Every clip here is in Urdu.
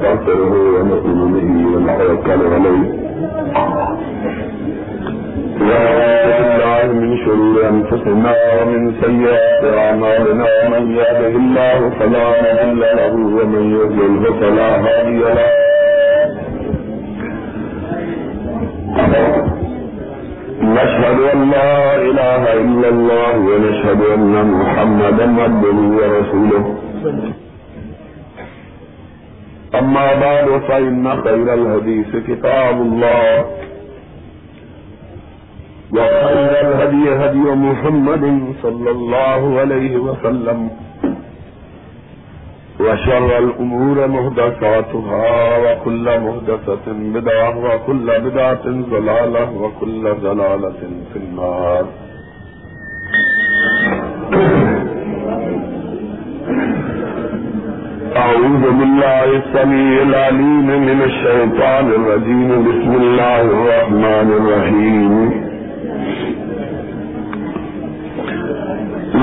ونستغفره ونؤمن به ونتوكل عليه ونعوذ بالله من شرور انفسنا ومن سيئات اعمالنا من يهده الله فلا مضل له ومن يضلل فلا هادي له. نشهد أن لا إله إلا الله ونشهد أن محمدا عبده ورسوله. أما بعد، فإن خير الحديث كتاب الله. وخير الهدي هدي محمد صلى الله عليه وسلم. وشر الأمور مهدساتها وكل مهدسة بدعة، وكل بدعة ضلالة، وكل ضلالة في النار. أعوذ بالله السميع العليم من الشيطان الرجيم. بسم الله الرحمن الرحيم.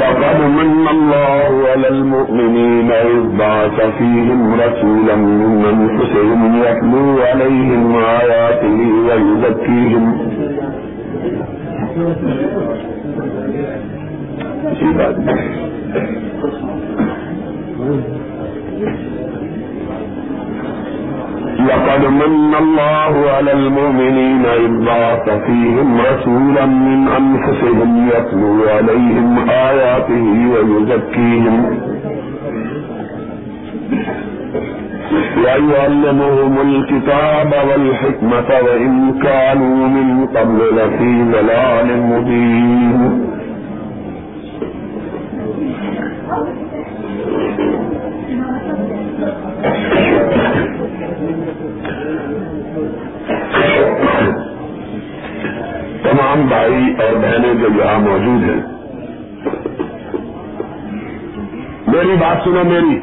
لقد من الله على المؤمنين إذ بعث فيهم رسولا من أنفسهم يتلو عليهم آياته ويزكيهم. لقد من الله على المؤمنين إذ بعث فيهم رسولا من أنفسهم يتلو عليهم آياته ويزكيهم. ويعلمهم الكتاب والحكمة وإن كانوا من قبل لفي ضلال مبين. تمام بھائی اور بہنیں جو یہاں موجود ہیں۔ میری بات سنو میری،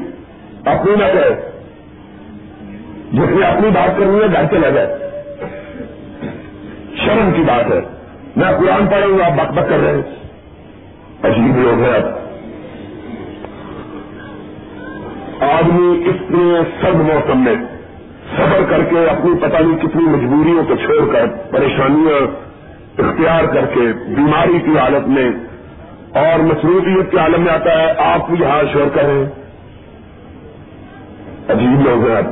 اپنی نہ کرے جس نے اپنی بات کرنی ہے گھر چلا جائے۔ شرم کی بات ہے۔ میں قرآن پڑھوں گا آپ بک بک کر رہے ہیں۔ عجیب لوگ ہیں اب آدمی اس سب موسم میں صبر کر کے اپنی پتہ نہیں کتنی مجبوریوں کو چھوڑ کر، پریشانیاں اختیار کر کے بیماری کی حالت میں اور مصروفیت کے عالم میں آتا ہے، آپ بھی یہاں شور کر رہے ہیں عجیب لوگ ہیں اب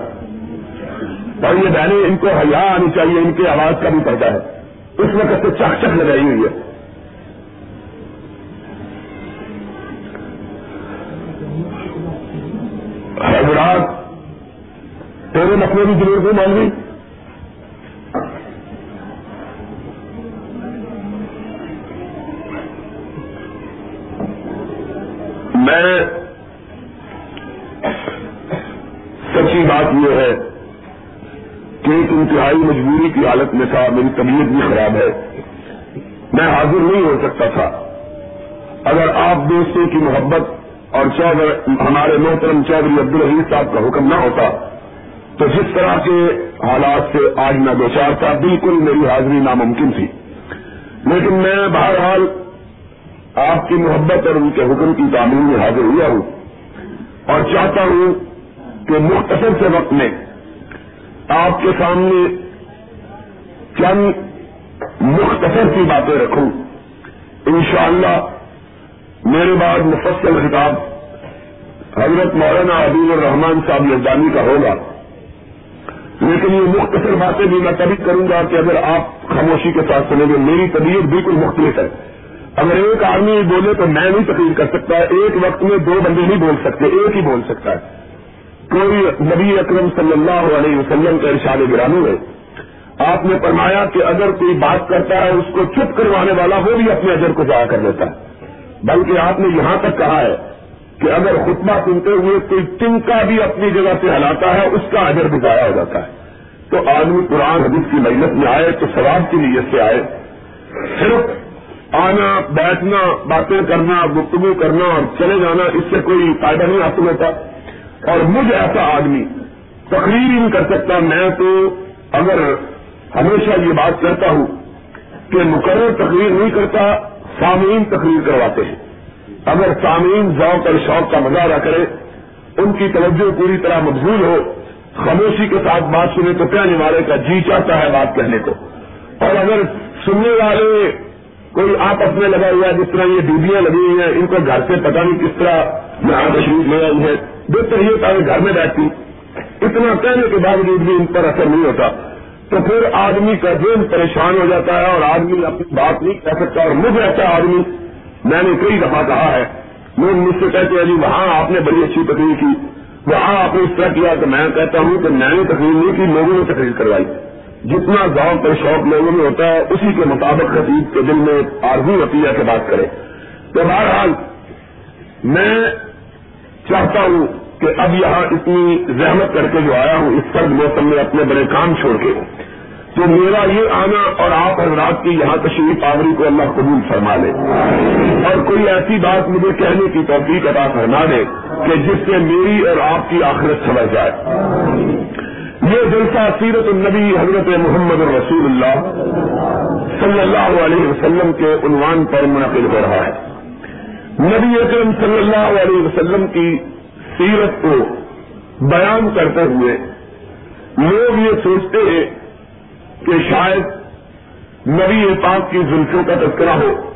اور یہ بہنیں، ان کو حیا آنی چاہیے، ان کی آواز کا بھی پڑتا ہے۔ اس وقت سے چک چک لگائی ہوئی ہے۔ حضرات، تیرے مسئلے بھی ضرور کو مانگی میں سچی بات یہ ہے کہ ایک انتہائی مجبوری کی حالت میں تھا، میری طبیعت بھی خراب ہے۔ میں حاضر نہیں ہو سکتا تھا۔ اگر آپ دوستوں کی محبت اور چودھری ہمارے محترم چودھری عبد الحید صاحب کا حکم نہ ہوتا، تو جس طرح کے حالات سے آج میں دو چار تھا، بالکل میری حاضری ناممکن تھی۔ لیکن میں بہرحال آپ کی محبت اور ان کے حکم کی تعمیر میں حاضر ہوا ہوں۔ اور چاہتا ہوں کہ مختصر سے وقت میں آپ کے سامنے چند مختصر کی باتیں رکھوں۔ انشاءاللہ میرے بعد مفصل خطاب حضرت مولانا عبید الرحمان صاحب یزدانی کا ہوگا۔ لیکن یہ مختصر باتیں بھی میں تبھی کروں گا کہ اگر آپ خاموشی کے ساتھ سنیں گے، میری طبیعت بالکل مختلف ہے۔ اگر ایک آدمی بولے تو میں نہیں تقریر کر سکتا، ایک وقت میں دو بندے نہیں بول سکتے، ایک ہی بول سکتا ہے۔ کوئی نبی اکرم صلی اللہ علیہ وسلم کا ارشاد گرانی ہے۔ آپ نے فرمایا کہ اگر کوئی بات کرتا ہے، اس کو چپ کروانے والا وہ بھی اپنے اجر کو ضائع کر دیتا ہے۔ بلکہ آپ نے یہاں تک کہا ہے کہ اگر خطبہ سنتے ہوئے کوئی ٹنکا بھی اپنی جگہ سے ہلاتا ہے، اس کا اجر بھی ضائع ہو جاتا ہے۔ تو آدمی قرآن حدیث کی مجلس میں آئے تو ثواب کی نیت سے آئے۔ صرف آنا، بیٹھنا، باتیں کرنا، گفتگو کرنا اور چلے جانا، اس سے کوئی فائدہ نہیں حاصل ہوتا۔ اور مجھ ایسا آدمی، تقریر ہی نہیں کر سکتا۔ میں تو اگر ہمیشہ یہ بات کرتا ہوں کہ مقرر تقریر نہیں کرتا، سامعین تقریر کرواتے ہیں۔ اگر سامعین ذوق اور شوق کا مظاہرہ کرے، ان کی توجہ پوری طرح مقبول ہو، خاموشی کے ساتھ بات سنے تو کہنے والے کا جی چاہتا ہے بات کہنے کو۔ اور اگر سننے والے کوئی آپ اپنے لگا ہوا ہے، جس طرح یہ ڈیوٹیاں لگی ہوئی ہیں، ان کو گھر سے پتہ نہیں کس طرح یہاں تشریف لے آئی ہے بہتر یہ تاکہ گھر میں بیٹھتی۔ اتنا کہنے کے باوجود بھی ان پر اثر نہیں ہوتا۔ تو پھر آدمی کا دن پریشان ہو جاتا ہے اور آدمی اپنی بات نہیں کہہ سکتا اور مجھ ایسا آدمی میں نے کئی دفعہ کہا ہے۔ لوگ مجھ سے کہتے ہیں جی وہاں آپ نے بڑی اچھی تقریر کی۔ وہاں آپ نے اس طرح کیا تو میں کہتا ہوں کہ میں نے تقریر نہیں کی، لوگوں نے تقریر کروائی۔ جتنا گاؤں پر شوق لوگوں میں ہوتا ہے، اسی کے مطابق خطیب کے دل میں آرزو ہوتی ہے کہ بات کرے۔ تو بہرحال، میں چاہتا ہوں کہ اب یہاں اتنی زحمت کر کے جو آیا ہوں، اس سرد موسم میں اپنے بڑے کام چھوڑ کے۔ تو میرا یہ آنا اور آپ حضرات کی یہاں تشریف آوری کو اللہ قبول فرما لے۔ اور کوئی ایسی بات مجھے کہنے کی توفیق عطا فرما دے کہ جس سے میری اور آپ کی آخرت سمجھ جائے۔ یہ جلسہ سیرت النبی حضرت محمد الرسول اللہ صلی اللہ علیہ وسلم کے عنوان پر منعقد ہو رہا ہے۔ نبی اکرم صلی اللہ علیہ وسلم کی سیرت کو بیان کرتے ہوئے لوگ یہ سوچتے ہیں کہ شاید نبی پاک کی زلفوں کا تذکرہ ہو۔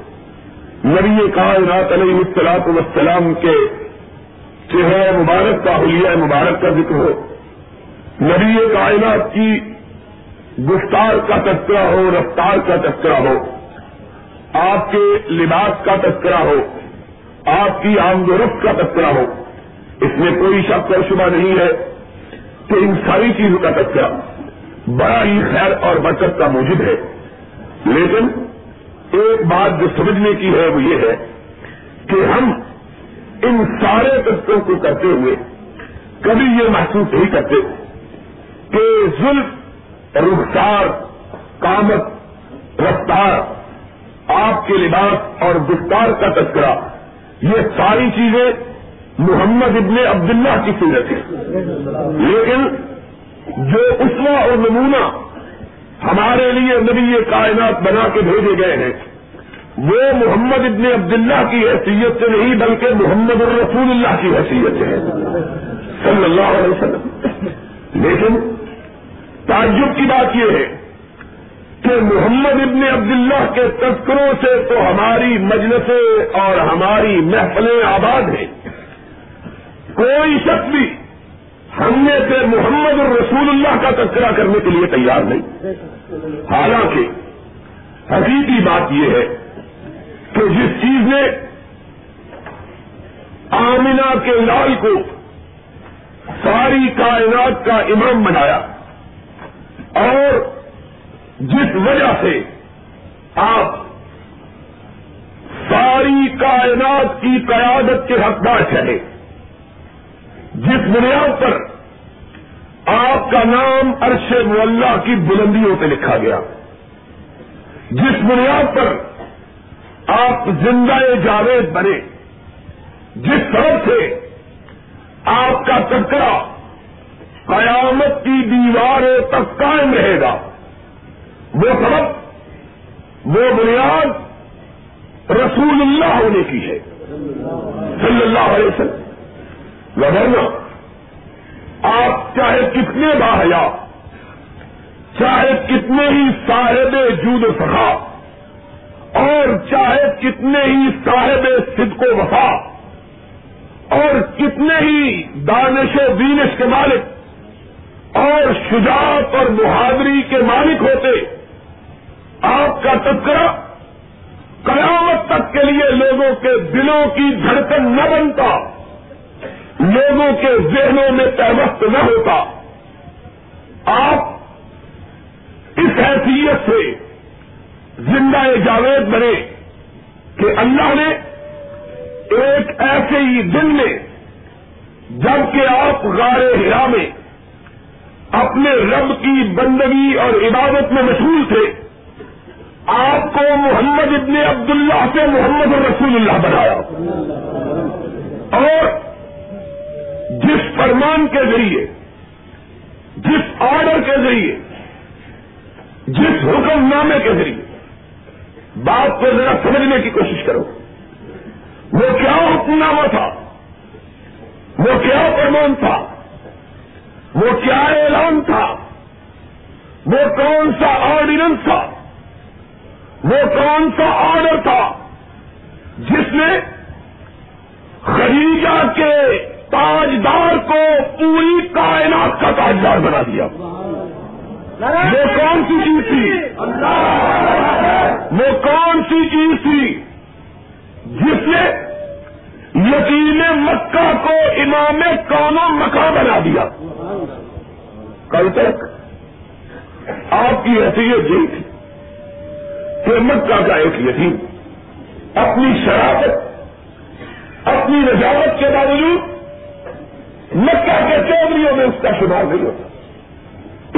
نبی کائنات علیہ السلاط وسلام کے چہرہ مبارک کا حلیہ مبارک کا ذکر ہو۔ نبی کائنات کی گفتار کا تذکرہ ہو، رفتار کا تذکرہ ہو، آپ کے لباس کا تذکرہ ہو، آپ کی آمد و رفت کا تذکرہ ہو، اس میں کوئی شک اور شبہ نہیں ہے کہ ان ساری چیزوں کا تذکرہ بڑا ہی خیر اور برکت کا موجود ہے۔ لیکن ایک بات جو سمجھنے کی ہے وہ یہ ہے کہ ہم ان سارے تتوں کو کرتے ہوئے کبھی یہ محسوس نہیں کرتے۔ کہ ظلم، رخسار، کامت رفتار آپ کے لباس اور گفتار کا تذکرہ، یہ ساری چیزیں محمد ابن عبداللہ کی سیرت ہے لیکن جو اسوا اور نمونہ ہمارے لیے نبی کائنات بنا کے بھیجے گئے ہیں، وہ محمد ابن عبداللہ کی حیثیت سے نہیں، بلکہ محمد الرسول اللہ کی حیثیت سے ہے صلی اللہ علیہ وسلم۔ لیکن تعجب کی بات یہ ہے کہ محمد ابن عبداللہ کے تذکروں سے تو ہماری مجلسیں اور ہماری محفلیں آباد ہیں۔ کوئی شخص بھی ہم نے سے محمد الرسول اللہ کا تذکرہ کرنے کے لیے تیار نہیں۔ حالانکہ حقیقی بات یہ ہے کہ جس چیز نے آمنا کے لال کو ساری کائنات کا امام بنایا اور جس وجہ سے آپ ساری کائنات کی قیادت کے حقدار چلے، جس بنیاد پر آپ کا نام عرش ملا کی بلندیوں پہ لکھا گیا، جس بنیاد پر آپ زندہ جاوید بنے، جس طرح سے آپ کا تذکرہ قیامت کی دیواروں تک قائم رہے گا۔ وہ سبب، وہ بنیاد رسول اللہ ہونے کی ہے۔ صلی اللہ علیہ وسلم۔ وغیرہ آپ چاہے کتنے باحیا چاہے کتنے ہی صاحب جود و سخا، اور چاہے کتنے ہی صاحب صدق و وفا۔ اور کتنے ہی دانش و دینش کے مالک اور شجاعت اور بہادری کے مالک ہوتے، آپ کا تذکرہ قیامت تک کے لیے لوگوں کے دلوں کی دھڑکن نہ بنتا، لوگوں کے ذہنوں میں پیوست نہ ہوتا۔ آپ اس حیثیت سے زندہ جاوید بنے کہ اللہ نے ایک ایسے ہی دن میں، جبکہ آپ غار ہرا میں اپنے رب کی بندگی اور عبادت میں مشغول تھے، آپ کو محمد ابن عبداللہ سے محمد رسول اللہ بنایا۔ اور جس فرمان کے ذریعے، جس آرڈر کے ذریعے، جس حکم نامے کے ذریعے، بات کو ذرا سمجھنے کی کوشش کرو۔ وہ کیا حکم نامہ تھا؟ وہ کیا فرمان تھا؟ وہ کیا اعلان تھا؟ وہ کون سا آرڈیننس تھا؟ وہ کون سا آرڈر تھا؟ جس نے خدیجہ کے تاجدار کو پوری کائنات کا تاجدار بنا دیا۔ وہ کون سی چیز تھی؟ وہ کون سی چیز تھی؟ جس نے یقین مکہ کو امام کون مکہ بنا دیا۔ کل تک آپ کی حیثیت یہ تھی کہ مکہ کا ایک یتیم اپنی شرافت، اپنی نجاوت کے باوجود مکہ کے چودھریوں میں اس کا شمار نہیں ہوتا۔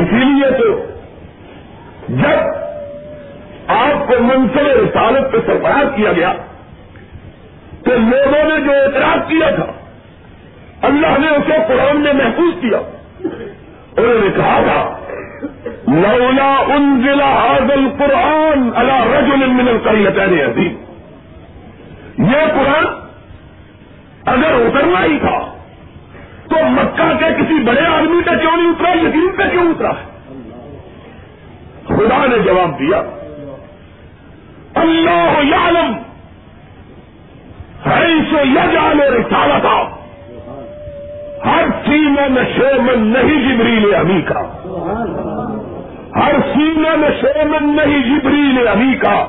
اسی لیے تو جب آپ کو منصب رسالت پہ سربراہ کیا گیا تو لوگوں نے جو اعتراض کیا تھا، اللہ نے اسے قرآن میں محفوظ کیا۔ انہوں نے کہا تھا لولا انزل هذا القرآن على رجل من القريتين عظيم. یہ قرآن اگر اترنا ہی تھا، تو مکہ کے کسی بڑے آدمی کا کیوں نہیں اترا یقین پہ کیوں اترا؟ خدا نے جواب دیا، اللہ یعلم ہے سو یجعل رسالہ تھا ہر سینے میں شیرمن نہیں جبریل امی کا ہر سینے میں شیرمن نہیں جبریل امی کا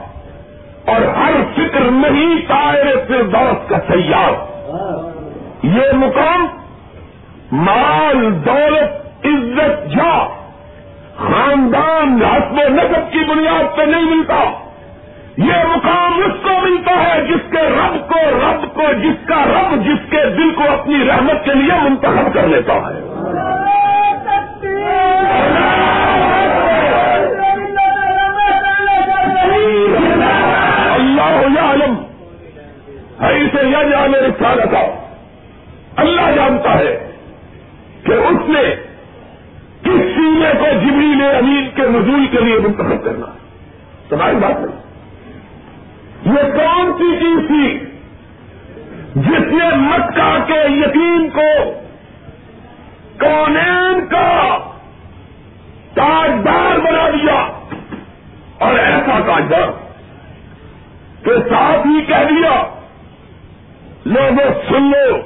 اور ہر فکر نہیں تائر فردوس کا سیاح. یہ مقام مال، دولت، عزت جا خاندان، حسب و نصب کی بنیاد پہ نہیں ملتا. یہ مقام اس کو ملتا ہے جس کے رب کو رب کو جس کا رب جس کے دل کو اپنی رحمت کے لیے منتخب کر لیتا ہے۔ اللہ عالم ہے اسے یہ جانے رسالت اللہ جانتا ہے کہ اس نے کس سینے کو جبریل امین کے نزول کے لیے منتخب کرنا۔ تمہاری بات نہیں۔ یہ کون سی چیز تھی جس نے مکہ کے یقین کو کونین کا تاجدار بنا دیا اور ایسا تاجدار کہ ساتھ ہی کہہ دیا، لوگوں، سن لو،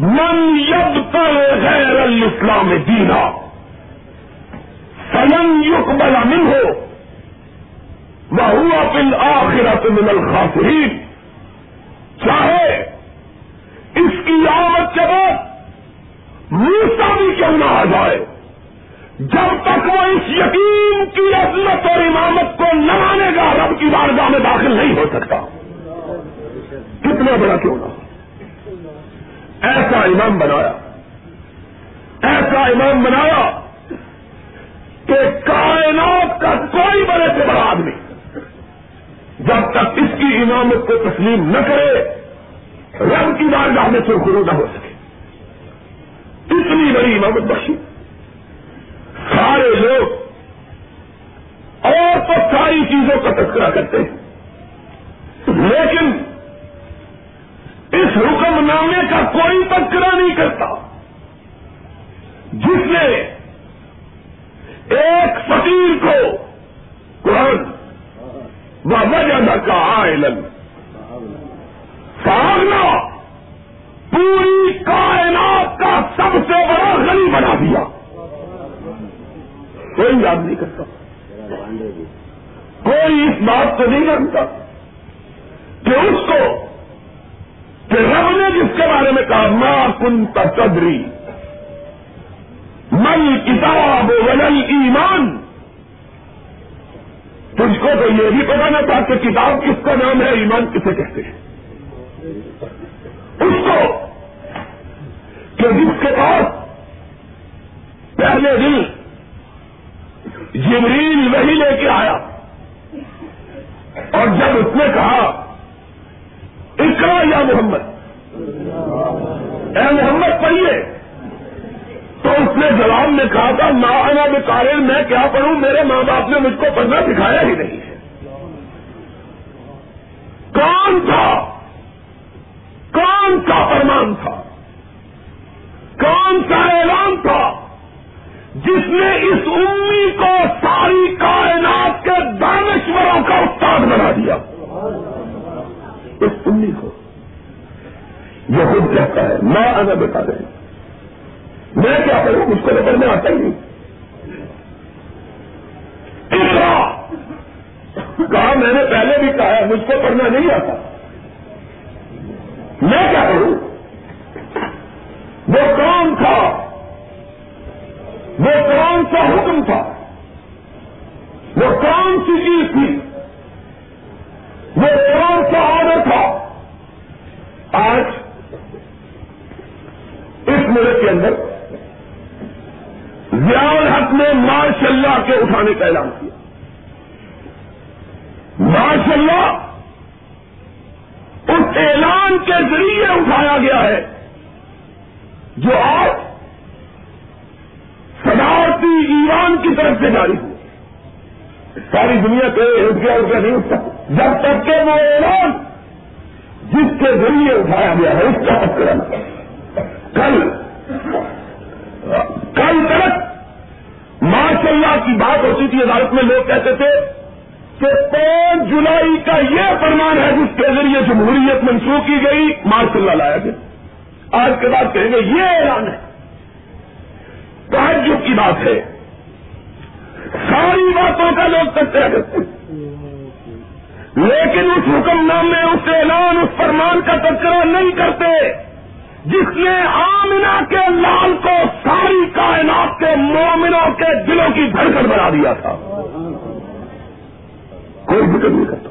من یب کر غیر الاسلام دینا، فلن یقبل من ہو وہ ہوا پل آخرت من الخاسرین چاہے اس کی آمد کے بعد موسا بھی کیوں نہ آ جائے؟ جب تک وہ اس یقین کی عظمت اور امامت کو نہ مانے گا، رب کی بارگاہ میں داخل نہیں ہو سکتا۔ کتنا بڑا کیوں نہ؟ ایسا امام بنایا۔ ایسا امام بنایا کہ کائنات کا کوئی بڑے سے بڑا آدمی جب تک اس کی امامت کو تسلیم نہ کرے، رب کی بارگاہ میں سرخرو نہ ہو سکے۔ اتنی بڑی امامت بخشی۔ سارے لوگ اور تو ساری چیزوں کا تذکرہ کرتے ہیں۔ لیکن اس حکم نامے کا کوئی تذکرہ نہیں کرتا۔ جس نے ایک فقیر کو قرآن و وجہ کا آئلن سامنا پوری کائنات کا سب سے بڑا غنی بنا دیا۔ کوئی یاد نہیں کرتا۔ کوئی اس بات کو نہیں جانتا کہ اس کو کہ رب نے جس کے بارے میں کہا ماں کن تصدری من کتاب ولل ایمان تجھ کو تو یہ بھی پتا نہ تھا کہ کتاب کس کا نام ہے، ایمان کسے کہتے ہیں۔ اس کو کہ جس کے پاس پہلے دن جبریل وہی لے کے آیا اور جب اس نے کہا اکرا یا محمد؟ اے محمد، پڑھیے۔ تو اس نے جواب میں کہا تھا ماں انا میں کیا پڑھوں؟ میرے ماں باپ نے مجھ کو پڑھنا سکھایا ہی نہیں ہے۔ کون تھا؟ کون سا فرمان تھا؟ کون سا اعلان تھا جس نے اس امی کو ساری کائنات کے دانشوروں کا استاد بنا دیا؟ اس امی کو۔ یہ خود کہتا ہے میں اگر بتا دیں میں کیا کروں؟ اس کو پڑھنے آتا ہی نہیں۔ کہا میں نے پہلے بھی کہا ہے، مجھ کو پڑھنا نہیں آتا۔ میں کیا کروں؟ وہ کون تھا؟ وہ کون سا حکم تھا؟ وہ کون سی چیز تھی؟ وہ کون سا آڈر تھا؟ آج اس ملک کے اندر ضیاء حق نے ماشاء اللہ کے اٹھانے کا اعلان کیا۔ ماشاء اللہ اس اعلان کے ذریعے اٹھایا گیا ہے جو آج صدارتی ایران کی طرف سے جاری ہوئی ساری دنیا کے روپیہ روپیہ نہیں اٹھتا جب تک کہ وہ اعلان جس کے ذریعے اٹھایا گیا ہے، اس کا کل کل تک ماشاء اللہ کی بات ہوتی تھی، عدالت میں لوگ کہتے تھے کہ پانچ جولائی کا یہ فرمان ہے جس کے ذریعے جمہوریت منسوخ کی گئی ماشاء اللہ لایا گیا۔ آج کے بعد کہیں گے یہ اعلان ہے۔ تعجب کی بات ہے۔ ساری باتوں کا لوگ کرتے ہیں لیکن اس حکم نامے، اس اعلان، اس فرمان کا تذکرہ نہیں کرتے۔ جس نے آمنا کے لال کو ساری کائنات کے مومنوں کے دلوں کی دھڑکن بنا دیا تھا۔ کوئی ذکر نہیں کرتا۔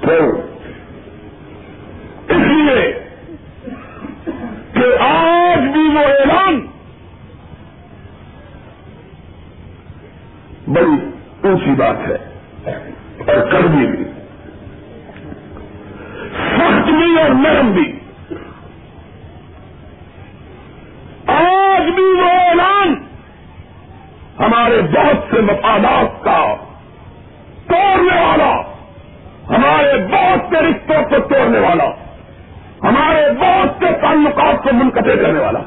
تو اس لیے کہ آج بھی وہ اعلان بڑی اونچی بات ہے اور کرنی بھی۔ سخت بھی اور نرم بھی۔ آج بھی وہ اعلان ہمارے بہت سے مفادات کا توڑنے والا، ہمارے بہت سے رشتوں کو توڑنے والا، ہمارے بہت سے تعلقات کو منقطع کرنے والا۔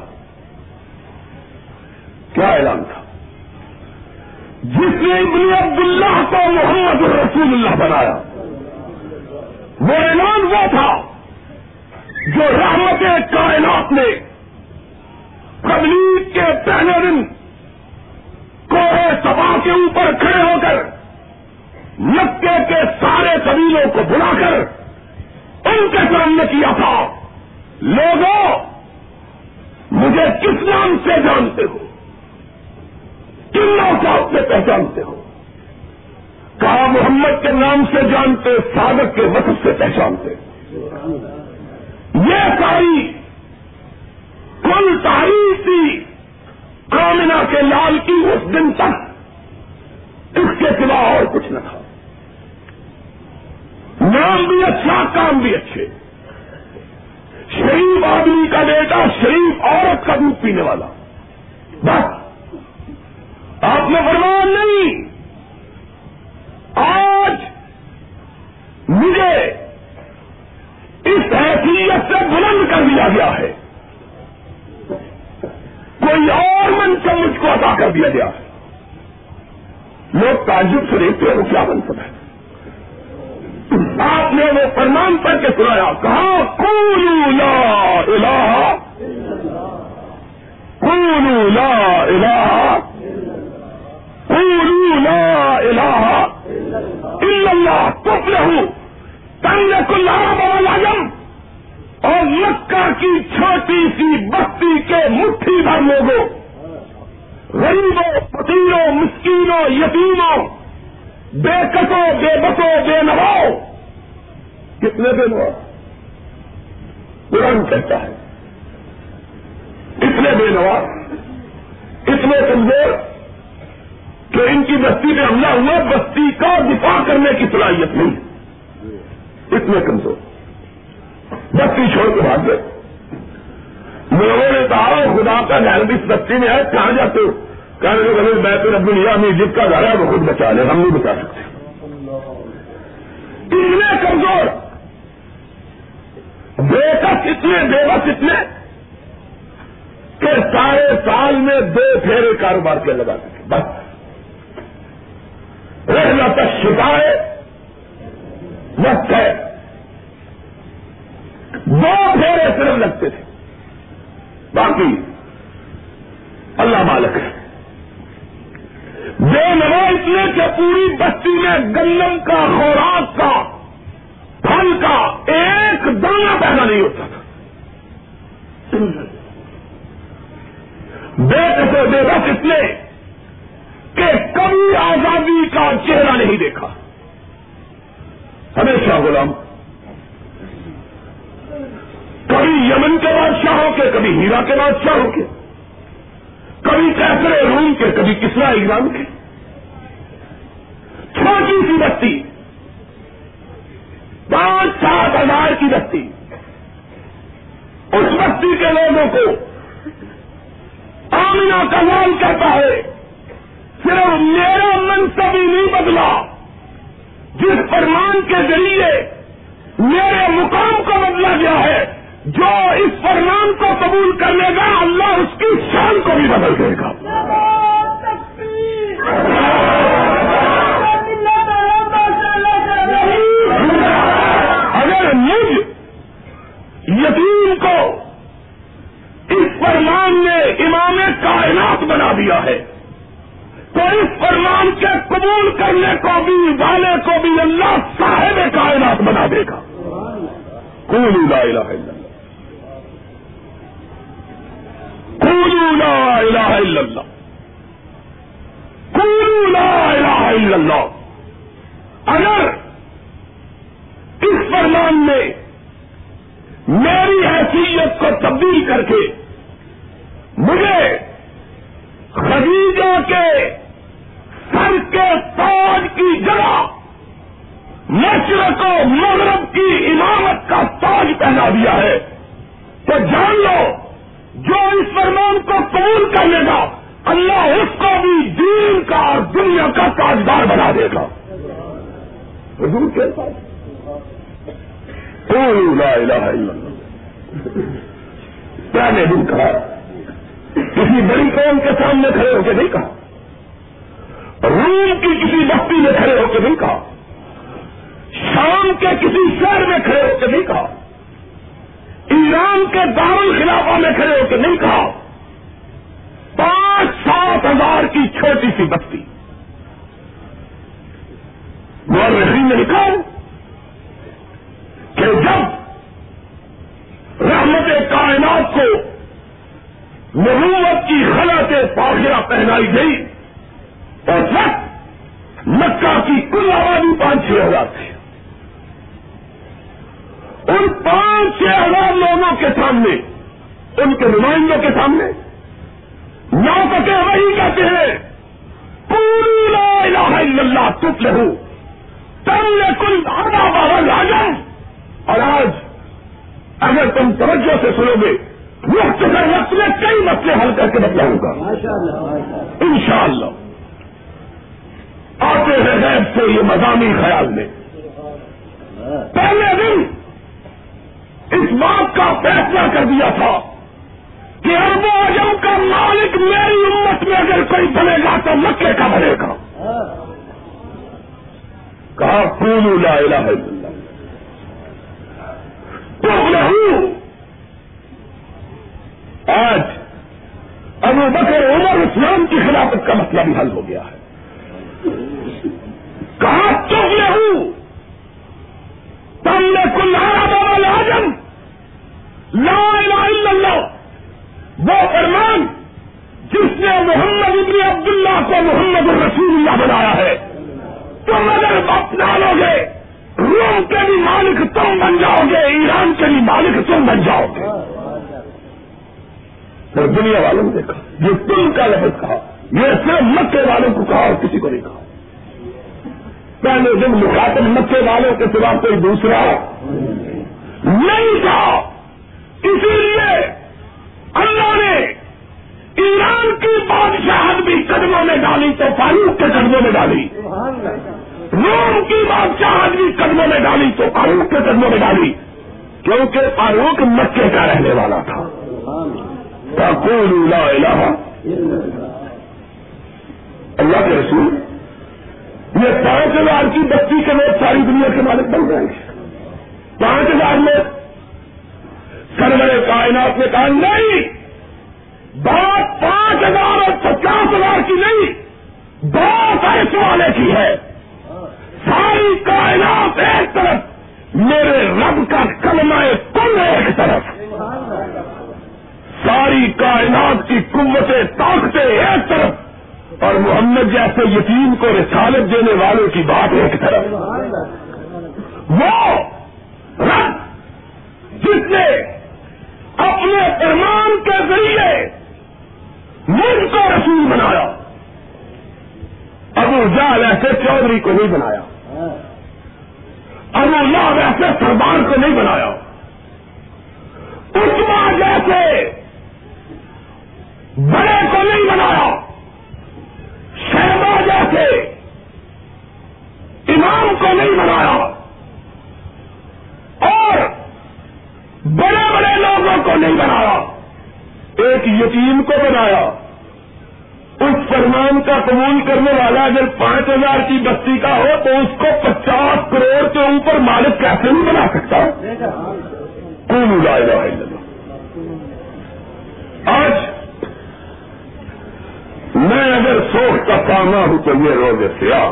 کیا اعلان تھا؟ جس نے ابن عبداللہ کو محمد الرسول اللہ بنایا، وہ اعلان وہ تھا جو رحمت کائنات نے قبلیت کے پہلے دن کوہے سبا کے اوپر کھڑے ہو کر مکے کے سارے قبیلوں کو بلا کر ان کے سامنے کیا تھا۔ لوگوں، مجھے کس نام سے جانتے ہو؟ کن نوسات سے پہچانتے ہو؟ کہا، محمد کے نام سے جانتے ساگت کے وقت سے پہچانتے۔ یہ ساری کل تاریخ تھی کامنا کے لال کی اس دن تک۔ اس کے سوا اور کچھ نہ تھا۔ نام بھی اچھا کام بھی اچھے۔ شریف آدمی کا بیٹا شریف عورت کا دودھ پینے والا۔ بس۔ آپ نے فرمایا نہیں۔ آج مجھے اس حیثیت سے بلند کر دیا گیا ہے۔ کوئی اور منصب مجھ کو ادا کر دیا گیا۔ لوگ تعجب سے دیکھتے ہیں وہ کیا منصب ہے۔ آپ نے وہ فرمان پڑھ کے سنایا، کہا کولو لا الہ کولو لا الہ کولو لا الہ الا اللہ تب لہو تنگ کلّہ بڑا اور مکہ کی چھوٹی سی بستی کے مٹھی بھر لوگوں غریبوں، فقیروں، مسکینوں، یتیموں بے کسو بے بسو بے نواؤ کتنے بے نوا قرآن کہتا ہے، اتنے بے نوا اتنے کمزور کہ ان کی بستی میں حملہ ہوا بستی کا دفاع کرنے کی صلاحیت نہیں۔ اتنے کمزور۔ بستی چھوڑ کے بھاگ گئے۔ لوگوں نے کہا خدا کا گھر اس بستی میں ہے، کہاں جاتے ہو؟ کہنے لوگ اگر میں تو رب لیا میں جس کا گھر ہے، وہ خود بچا لے، ہم نہیں بچا سکتے۔ اتنے کمزور۔ بے کس اتنے بے بس اتنے کہ سارے سال میں دو کاروبار کے لگاتے تھے بس۔ رہنا تک شکایت وقت ہے۔ دو پھیرے صرف لگتے تھے۔ باقی اللہ مالک ہے۔ بے نوا اتنے کہ پوری بستی میں گندم کا، خوراک کا، پھل کا ایک دانا پیدا نہیں ہوتا تھا۔ بے سے بے بس اتنے کہ کبھی آزادی کا چہرہ نہیں دیکھا۔ ہمیشہ غلام کبھی یمن کے بادشاہوں کے، کبھی ہیرا کے بادشاہوں کے، کبھی کیسرے روم کے، کبھی کسرا ایگزام کے۔ چھوٹی سی بستی، پانچ سات ہزار کی بستی۔ اس بستی کے لوگوں کو آمنا کا نام کہتا ہے، صرف میرا منصب ہی نہیں بدلا، جس فرمان کے ذریعے میرے مقام کو بدلا گیا ہے۔ جو اس فرمان کو قبول کر لے گا، اللہ اس کی شان کو بھی بدل دے گا۔ اگر مجھ یتیم کو اس فرمان نے امام کائنات بنا دیا ہے، تو اس فرمان کے قبول کرنے کو بھی، والے کو بھی اللہ صاحب کائنات بنا دے گا۔ لا الہ الا اللہ۔ لا الہ الا اللہ لا الہ الا اللہ اگر اس فرمان میں میری حیثیت کو تبدیل کر کے مجھے خدیجہ کے سر کے تاج کی جگہ مشرق و مغرب کی امامت کا تاج پہنا دیا ہے، تو جان لو جو اس فرمان کو قبول کر لے گا، اللہ اس کو بھی دین کا اور دنیا کا تاجدار بنا دے گا۔ حضور کے پاس۔ لا الہ الا اللہ۔ پہلے دن کہا؟ کسی بڑی قوم کے سامنے کھڑے ہو کے نہیں کہا۔ روم کی کسی بستی میں کھڑے ہو کے نہیں کہا۔ شام کے کسی شہر میں کھڑے ہو کے نہیں کہا۔ ایران کے دار خلافہ میں کھڑے ہو کے نہیں کہا۔ پانچ سات ہزار کی چھوٹی سی بستی۔ نے لکھا کہ جب رحمت کائنات کو نبوت کی خلا سے پاخرہ پہنائی گئی اور سب مکہ کی کل آبادی پانچ چھ ہزار تھی۔ ان پانچ چھ ہزار لوگوں کے سامنے، ان کے نمائندوں کے سامنے نہ سکے وہی کہتے ہیں پوری لا الہ الا اللہ تک لہو تم نے کل آدھا بابل آ اور آج اگر تم توجہ سے سنو گے، وقت کر وقت میں کئی مسئلے حل کر کے بتلاؤں گا۔ ان شاء اللہ آتے ہیں غیب سے یہ مضامی خیال میں۔ پہلے دن اس بات کا فیصلہ کر دیا تھا کہ ارب و اجم کا مالک میری امت میں اگر کوئی بنے گا تو مکے کا بنے گا۔ کہا پھول لا الہ الا اللہ۔ تو آج ابو بکر عمر اسلام کی خلافت کا مسئلہ بھی حل ہو گیا ہے۔ کہا تو ہوں تم نے کلارا بابا لاجم لا الہ الا اللہ وہ فرمان جس نے محمد ابن کو محمد الرسول اللہ بنایا ہے۔ تم اگر اپنا لو گے، روم کے بھی مالک تم بن جاؤ گے، ایران کے بھی مالک تم بن جاؤ گے۔ پھر دنیا والوں نے دیکھا یہ تم کا لفظ کہا یہ صرف مکے والوں کو کہا اور کسی کو نہیں کہا۔ پہلے دن مخاطب مکے والوں کے سوا کوئی دوسرا نہیں تھا اسی لیے اللہ نے ایران کی بادشاہت بھی قدموں میں ڈالی تو فاروق کے قدموں میں ڈالی۔ روم کی بادشاہت بھی قدموں میں ڈالی تو فاروق کے قدموں میں ڈالی۔ کیونکہ فاروق مکے کا رہنے والا تھا۔ لا الہ اللہ کے رسول یہ پانچ ہزار کی بچی کے لوگ ساری دنیا کے مالک بن گئے۔ پانچ ہزار لوگ سرور کائنات نے کہا، نہیں! بات پانچ ہزار اور پچاس ہزار کی نہیں، بہت ایسے والے کی ہے ساری کائنات ایک طرف، میرے رب کا کلمہ کل ایک طرف۔ ساری کائنات کی قوتیں، طاقتیں ایک طرف، اور محمد جیسے یتیم کو رسالت دینے والوں کی بات ایک طرف۔ وہ رب جس نے اپنے فرمان کے ذریعے مجھ کو رسول بنایا۔ ابو جال ایسے چودھری کو نہیں بنایا۔ ابو اللہ ویسے سردار کو نہیں بنایا۔ اسما جیسے بڑے کو نہیں بنایا۔ شہبا جیسے امام کو نہیں بنایا۔ اور بڑے بڑے لوگوں کو نہیں بنایا۔ ایک یتیم کو بنایا۔ اس فرمان کا قبول کرنے والا اگر پانچ ہزار کی بستی کا ہو تو اس کو پچاس کروڑ کے اوپر مالک کیسے نہیں بنا سکتا کون جائے گا آج میں اگر سوچ کا سامنا ہوں تو یہ روز سیاہ۔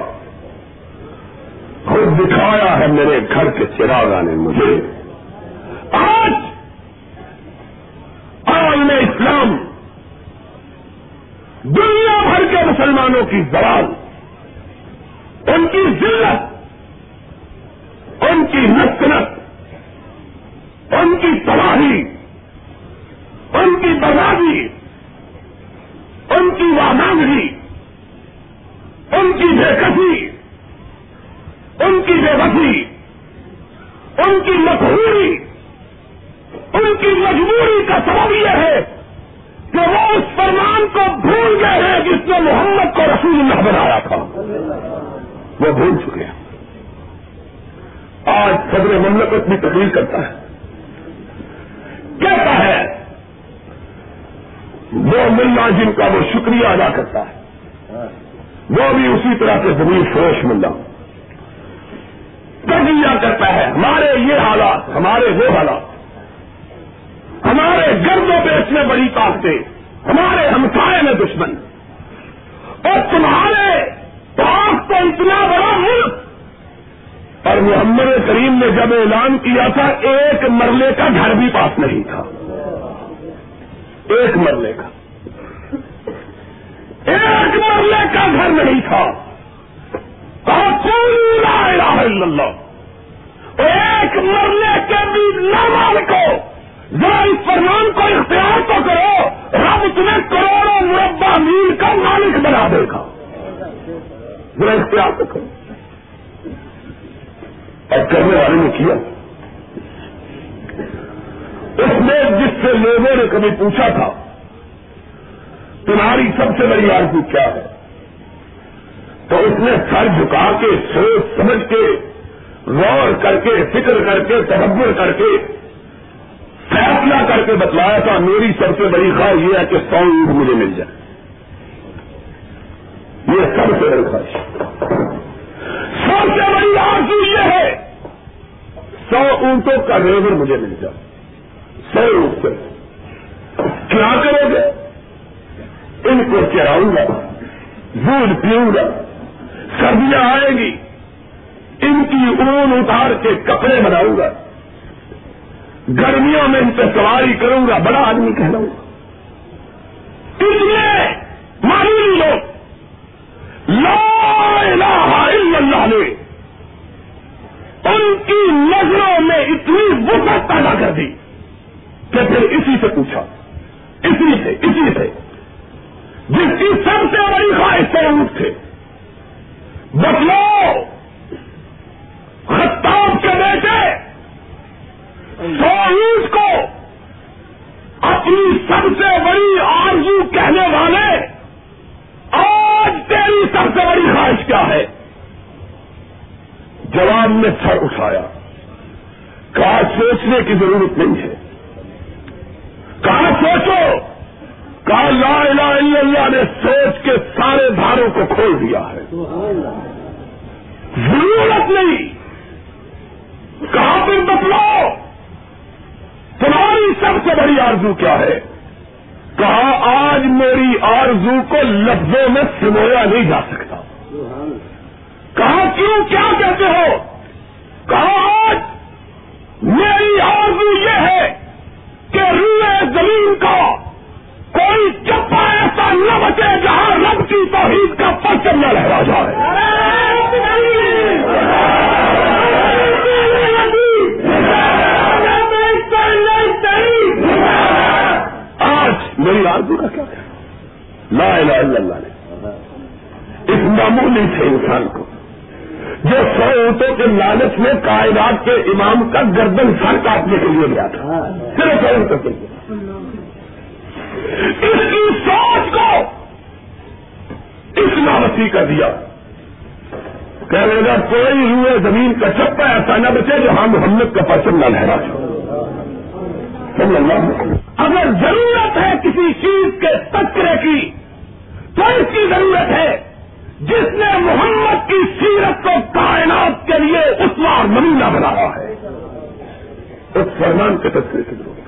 خود دکھایا ہے میرے گھر کے چراغا نے مجھے آج عالم اسلام دنیا بھر کے مسلمانوں کی زوال، ان کی ذلت، ان کی نسنت ان کی تباہی، ان کی بربادی، ان کی وامانگی، ان کی بے کسی ان کی بے بسی ان کی مقبوری ان کی مجبوری کا سبب یہ ہے کہ وہ اس فرمان کو بھول گئے ہیں جس نے محمد کو رسول اللہ بنایا تھا۔ وہ بھول چکے ہیں۔ آج صدر مملکت بھی تبدیل کرتا ہے۔ کہتا ہے، وہ ملا جن کا وہ شکریہ ادا کرتا ہے۔ وہ بھی اسی طرح سے زمین فروش ملا تجزیہ کرتا ہے، ہمارے یہ حالات، ہمارے وہ حالات۔ ہمارے گردوں پہ اس میں بڑی طاقتیں، ہمارے ہمسائے میں دشمن۔ اور تمہارے پاس تو اتنا بڑا ملک۔ اور محمد کریم نے جب اعلان کیا تھا، ایک مرلے کا گھر بھی پاس نہیں تھا۔ ایک مرلے کا۔ ایک مرلے کا گھر نہیں تھا۔ الہ الا اللہ۔ ایک مرلے کے بھی نہ کو ذرا اس فرمان کو اختیار تو کرو، رب تمہیں کروڑوں مربع میل کا مالک بنا دے گا۔ ذرا اختیار تو کرو۔ اور کرنے والے نے کیا؟ اس نے جس سے لوگوں نے کبھی پوچھا تھا، تمہاری سب سے بڑی آرزو کیا ہے؟ تو اس نے سر جھکا کے، سوچ سمجھ کے، غور کر کے، فکر کر کے تبر کر کے فیصلہ کر کے بتلایا تھا، میری سب سے بڑی خواہش یہ ہے کہ سو اونٹ مجھے مل جائے یہ سب سے بڑی خواہش۔ سب سے بڑی آرزو یہ ہے، سو اونٹوں کا ریور مجھے مل جائے۔ سو اونٹ سے۔ کیا کرو گے؟ ان کو چراؤں گا، دودھ پیوں گا، سردیاں آئیں گی، ان کی اون اتار کے کپڑے بناؤں گا۔ گرمیوں میں ان پہ سواری کروں گا، بڑا آدمی کہلاؤں گا۔ اس لیے معلوم لوگ، لا الہ الا اللہ نے ان کی نظروں میں اتنی وسعت پیدا کر دی کہ پھر اسی سے پوچھا، اسی سے اسی سے۔ جس کی سب سے بڑی خواہش سے اونٹ تھے بتلو خطاب کے بیٹے سوئس کو اپنی سب سے بڑی آرزو کہنے والے، آج تیری سب سے بڑی خواہش کیا ہے؟ جواب نے سر اٹھایا۔ کہا، سوچنے کی ضرورت نہیں ہے۔ کہا، سوچو۔ کہا، لا الہ الا اللہ نے سوچ کے سارے دھاروں کو کھول دیا ہے۔ ضرورت نہیں۔ کہاں پھر بتلاؤ۔ تمہاری سب سے بڑی آرزو کیا ہے؟ کہا، آج میری آرزو کو لفظوں میں سمویا نہیں جا سکتا۔ کہا، کیوں کیا کہتے ہو؟ کہا، آج میری آرزو یہ ہے کہ روئے زمین کا کوئی چپا ایسا نہ بچے جہاں رب کی توحید کا پرچم نہ لہرا جائے میری آرزو کا کیا لا الہ الا اللہ نے اس معمولی سے انسان کو جو سو اونٹوں کے لالچ میں کائنات کے امام کا گردن سر کاٹنے کے لیے گیا تھا۔ صرف کے۔ لیے اس کی سوچ کو اس وسیع کر دیا۔ کہنے لگا، کوئی روئے زمین کا چپا ایسا نہ بچے جو ہم محمد کا پرچم نہ لہرا اگر ضرورت ہے کسی چیز کے تذکرے کی، تو اس کی ضرورت ہے۔ جس نے محمد کی سیرت کو کائنات کے لیے اس بار نمونہ بنایا ہے، اس فرمان کے تذکرے کی ضرورت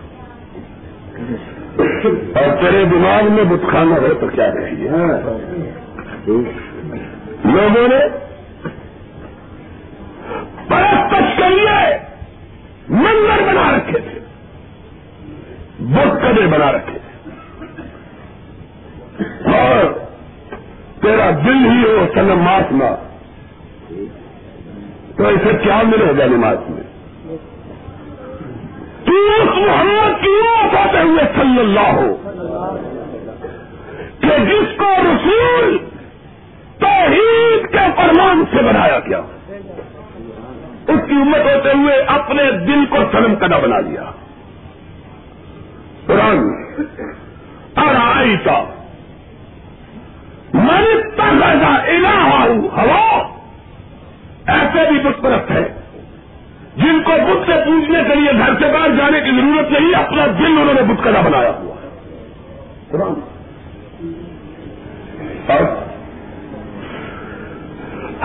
اور تیرے دماغ میں بتخانہ ہے تو کیا رہی ہے؟ لوگوں نے پرستش کے لیے منظر بنا رکھے تھے، بت کدے بنا رکھے تھے۔ اور تیرا دل ہی ہو سنم ماس نہ تو اسے کیا ملے گا نماز میں؟ تو اس محمد کی آتے ہوئے صلی اللہ ہو۔ کہ جس کو رسول توحید کے فرمان سے بنایا گیا۔ اس کی امت ہوتے ہوئے اپنے دل کو سنم کدا بنا لیا۔ قرآن اور آئی کا من تغذا الہ ہوا ایسے بھی بت پرست ہے جن کو بت سے پوچھنے کے لیے گھر سے باہر جانے کی ضرورت نہیں اپنا دل انہوں نے بت کلا بنایا ہوا ہے۔ قرآن۔ اور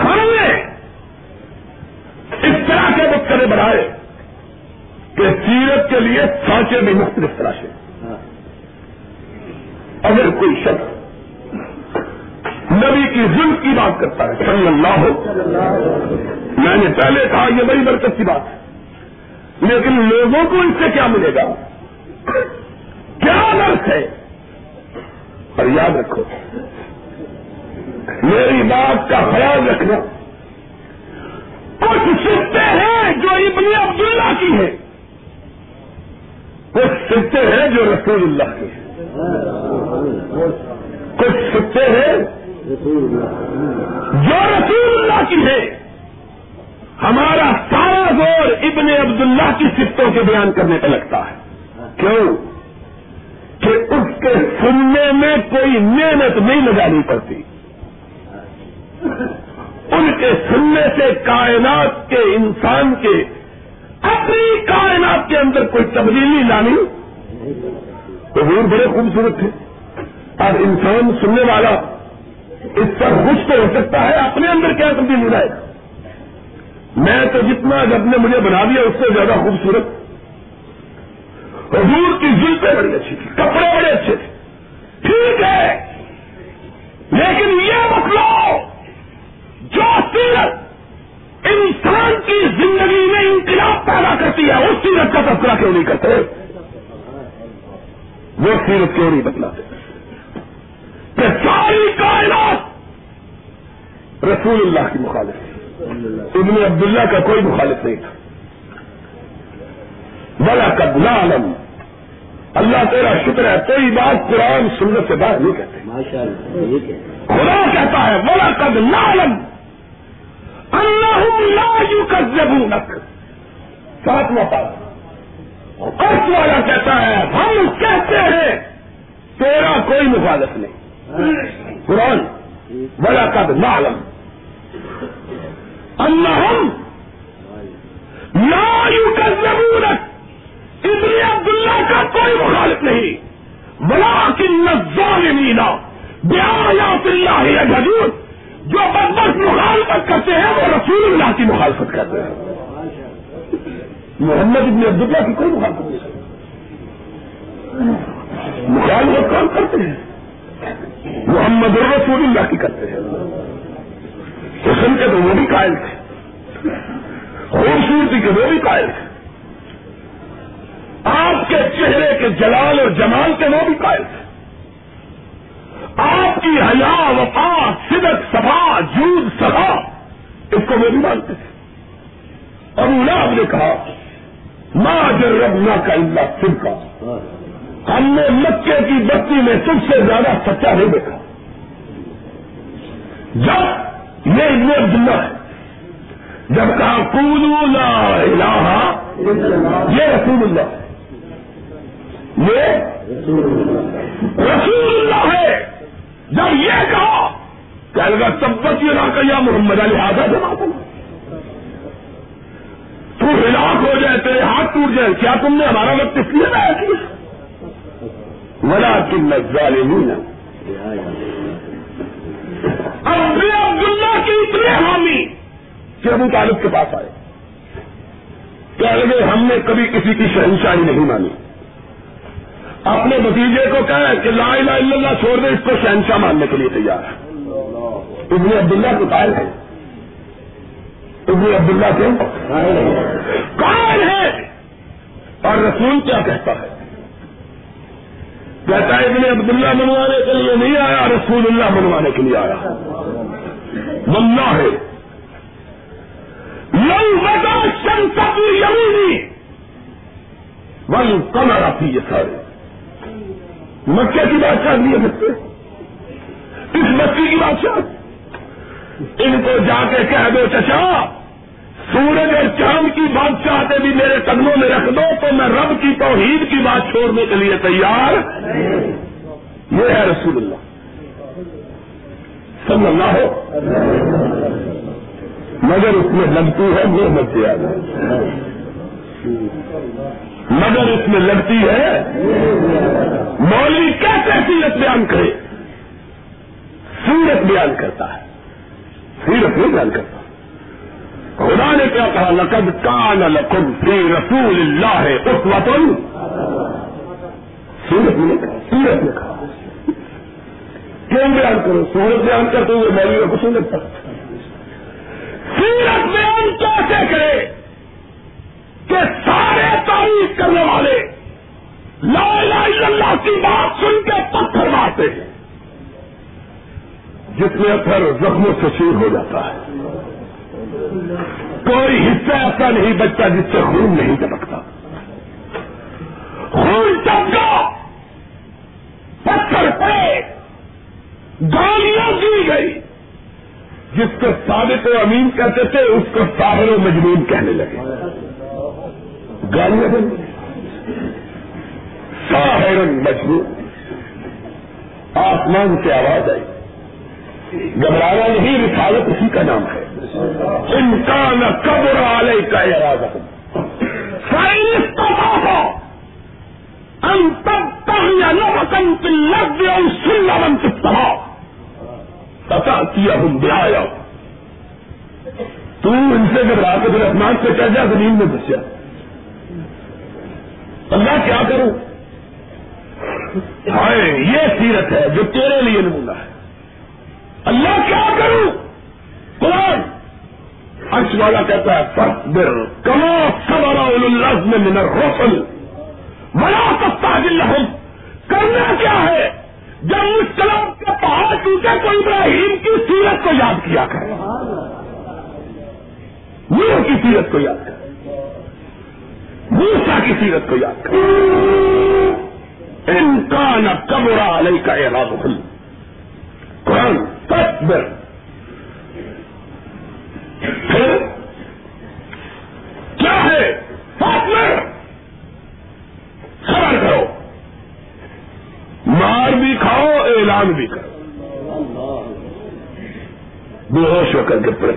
ہم نے اس طرح کے بت کلے بنائے کہ سیرت کے لیے سانچے بھی مختلف طرح سے اگر کوئی شخص نبی کی ظلم کی بات کرتا ہے، صلی اللہ ہو میں نے پہلے کہا، یہ بڑی برکت کی بات ہے۔ لیکن لوگوں کو اس سے کیا ملے گا؟ کیا درد ہے؟ اور یاد رکھو، میری بات کا خیال رکھنا۔ کچھ سکتے ہیں جو ابن عبداللہ کی ہے کچھ سکتے ہیں جو رسول اللہ کے ہیں۔ کچھ سکتے ہیں جو رسول اللہ کی ہے۔ ہمارا سارا زور ابن عبداللہ کی سفتوں کے بیان کرنے پہ لگتا ہے۔ کیوں؟ کہ اس کے سننے میں کوئی محنت نہیں لگانی پڑتی۔ ان کے سننے سے کائنات کے انسان کے، اپنی کائنات کے اندر کوئی تبدیلی لانی۔ حضور بڑے خوبصورت تھے۔ اور انسان سننے والا اس پر خوش تو ہو سکتا ہے، اپنے اندر کیا تبدیلی لائے گا میں تو جتنا جب نے مجھے بنا دیا، اس سے زیادہ خوبصورت۔ حضور کی زلفیں بڑی اچھی تھی کپڑے بڑے اچھے تھے۔ ٹھیک ہے، لیکن یہ بتلاؤ جو سیرت انسان کی زندگی میں انقلاب پیدا کرتی ہے، اس سیرت کا تذکرہ کیوں نہیں کرتے؟ وہ سیرت کیوں نہیں بتلاتے؟ کہ ساری کائنات رسول اللہ کی مخالف ابن عبداللہ کا کوئی مخالف نہیں تھا۔ بلا قبل عالم اللہ تیرا شکر ہے کوئی بات قرآن سنت سے باہر نہیں کہتے۔ خدا کہتا ہے بلا قبل عالم اللہ لا یکذبونک۔ ساتواں پارا ارس والا کہتا ہے ہم کہتے ہیں تیرا کوئی مخالف نہیں۔ قرآن بلا قد معلم اللہ لا یکذبونک ابن عبداللہ کا کوئی مخالف نہیں. بلا کن الظالمین بیایات اللہ یجھدون جو بدبخت مخالفت کرتے ہیں، وہ رسول اللہ کی مخالفت کرتے ہیں. محمد ابن عبداللہ کی کوئی مخالفت نہیں. مخالفت کون کرتے ہیں؟ محمد رسول اللہ کی کرتے ہیں. حسن کے تو وہ بھی قائل تھے۔ خوبصورتی کے وہ بھی قائل تھے۔ آپ کے چہرے کے جلال اور جمال کے وہ بھی قائل تھے۔ آپ کی حیا، وفا، صدق سفا جود سفا اس کو وہ بھی مانتے تھے۔ اور اللہ نے کہا ماں جربنا کا اللہ سن کا ہم نے مکے کی بستی میں سب سے زیادہ سچا نہیں دیکھا۔ جب یہ ابن عبداللہ ہے۔ جب کہا لا الہ یہ رسول اللہ یہ رسول اللہ ہے۔ جب یہ کہا کہ گا تبت یہ نہ کہا محمد علی آزاد تو ہلاک ہو جائے، تیرے ہاتھ ٹوٹ جائے۔ کیا تم نے ہمارا وقت اس لیے لایا کیا؟ ملا کن ظالمین اب عبداللہ کی اتنے حامی کہ ابو طالب کے پاس آئے۔ کہہ لگے ہم نے کبھی کسی کی شہنشاہی نہیں مانی۔ اپنے بتیجے کو کہے کہ لا الہ الا اللہ چھوڑ دے، اس کو شہنشاہ ماننے کے لیے تیار۔ ہے ابن عبداللہ کو قائل ہے۔ ابن عبداللہ کے قائل ہے۔ اور رسول کیا کہتا ہے؟ کہتا ہے ابن عبداللہ منوانے کے لیے نہیں آیا، رسول اللہ منوانے کے لیے آیا۔ منا ہے۔ لو بتا شنسا یمینی ون کمر آتی ہے سارے مکے کی بادشاہ نہیں ہے بچے اس بچی کی بادشاہ۔ ان کو جا کے کہہ دو، چچا، سورج اور چاند کی بادشاہ بھی میرے قدموں میں رکھ دو، تو میں رب کی توحید کی بات چھوڑنے کے لیے تیار۔ یہ ہے رسول اللہ۔ سب اللہ ہو. مگر اس میں لگتی ہے وہ مت مگر اس میں لگتی ہے مولوی کیسے سیرت بیان کرے؟ سورت بیان کرتا ہے. سیرت نہیں بیان کرتا. خدا نے کیا کہا؟ لقد کان لکم فی رسول اللہ ہے اس وطن سورت نے کہا. سورت نے کہا. کیوں بیان کرو سورت بیان کرتے ہوئے مولوی کا کچھ نہیں لگتا سورت بیان کیسے کرے کہ سارے تعریف کرنے والے لا الہ الا اللہ کی بات سن کے پتھر مارتے ہیں۔ جس میں اثر زخموں سے شیر ہو جاتا ہے۔ کوئی حصہ ایسا نہیں بچتا جس سے خون نہیں چمکتا۔ خون چمکا، پتھر پڑے۔ گالیاں دی گئی۔ جس کو ثابت و امین کہتے تھے، اس کو ساحر و مجنون کہنے لگے۔ گالیاں ساحر مجنون۔ آسمان سے آواز آئی۔ گھبرانا نہیں، رسالت اسی کا نام ہے۔ انسان قبر والے کا ارادہ سائنس کا ہم تب تک لگ سن کتنا پتا کیا ہم بلایا تو ان سے گھبرا کے پھر اپنا سے چل جا زمین میں بچا اللہ کیا کروں؟ ہائے، یہ سیرت ہے جو تیرے لیے نمونہ ہے۔ اللہ کیا کروں؟ قرآن۔ عرش والا کہتا ہے فصبر کما صبر اللہ میں من الرسل بڑا سستا لہم کرنا کیا ہے؟ جب اس کے پہاڑ ٹوٹے تو ابراہیم کی سیرت کو یاد کیا کرے۔ نور کی سیرت کو یاد کرے۔ موسا کی سیرت کو یاد کرے۔ انکان کمرا علیہ کا اعلان قرآن تصبر پھر کیا ہے؟ پارٹنر خبر کرو۔ مار بھی کھاؤ، اعلان بھی کرو۔ بے ہوش ہو کر کے پڑے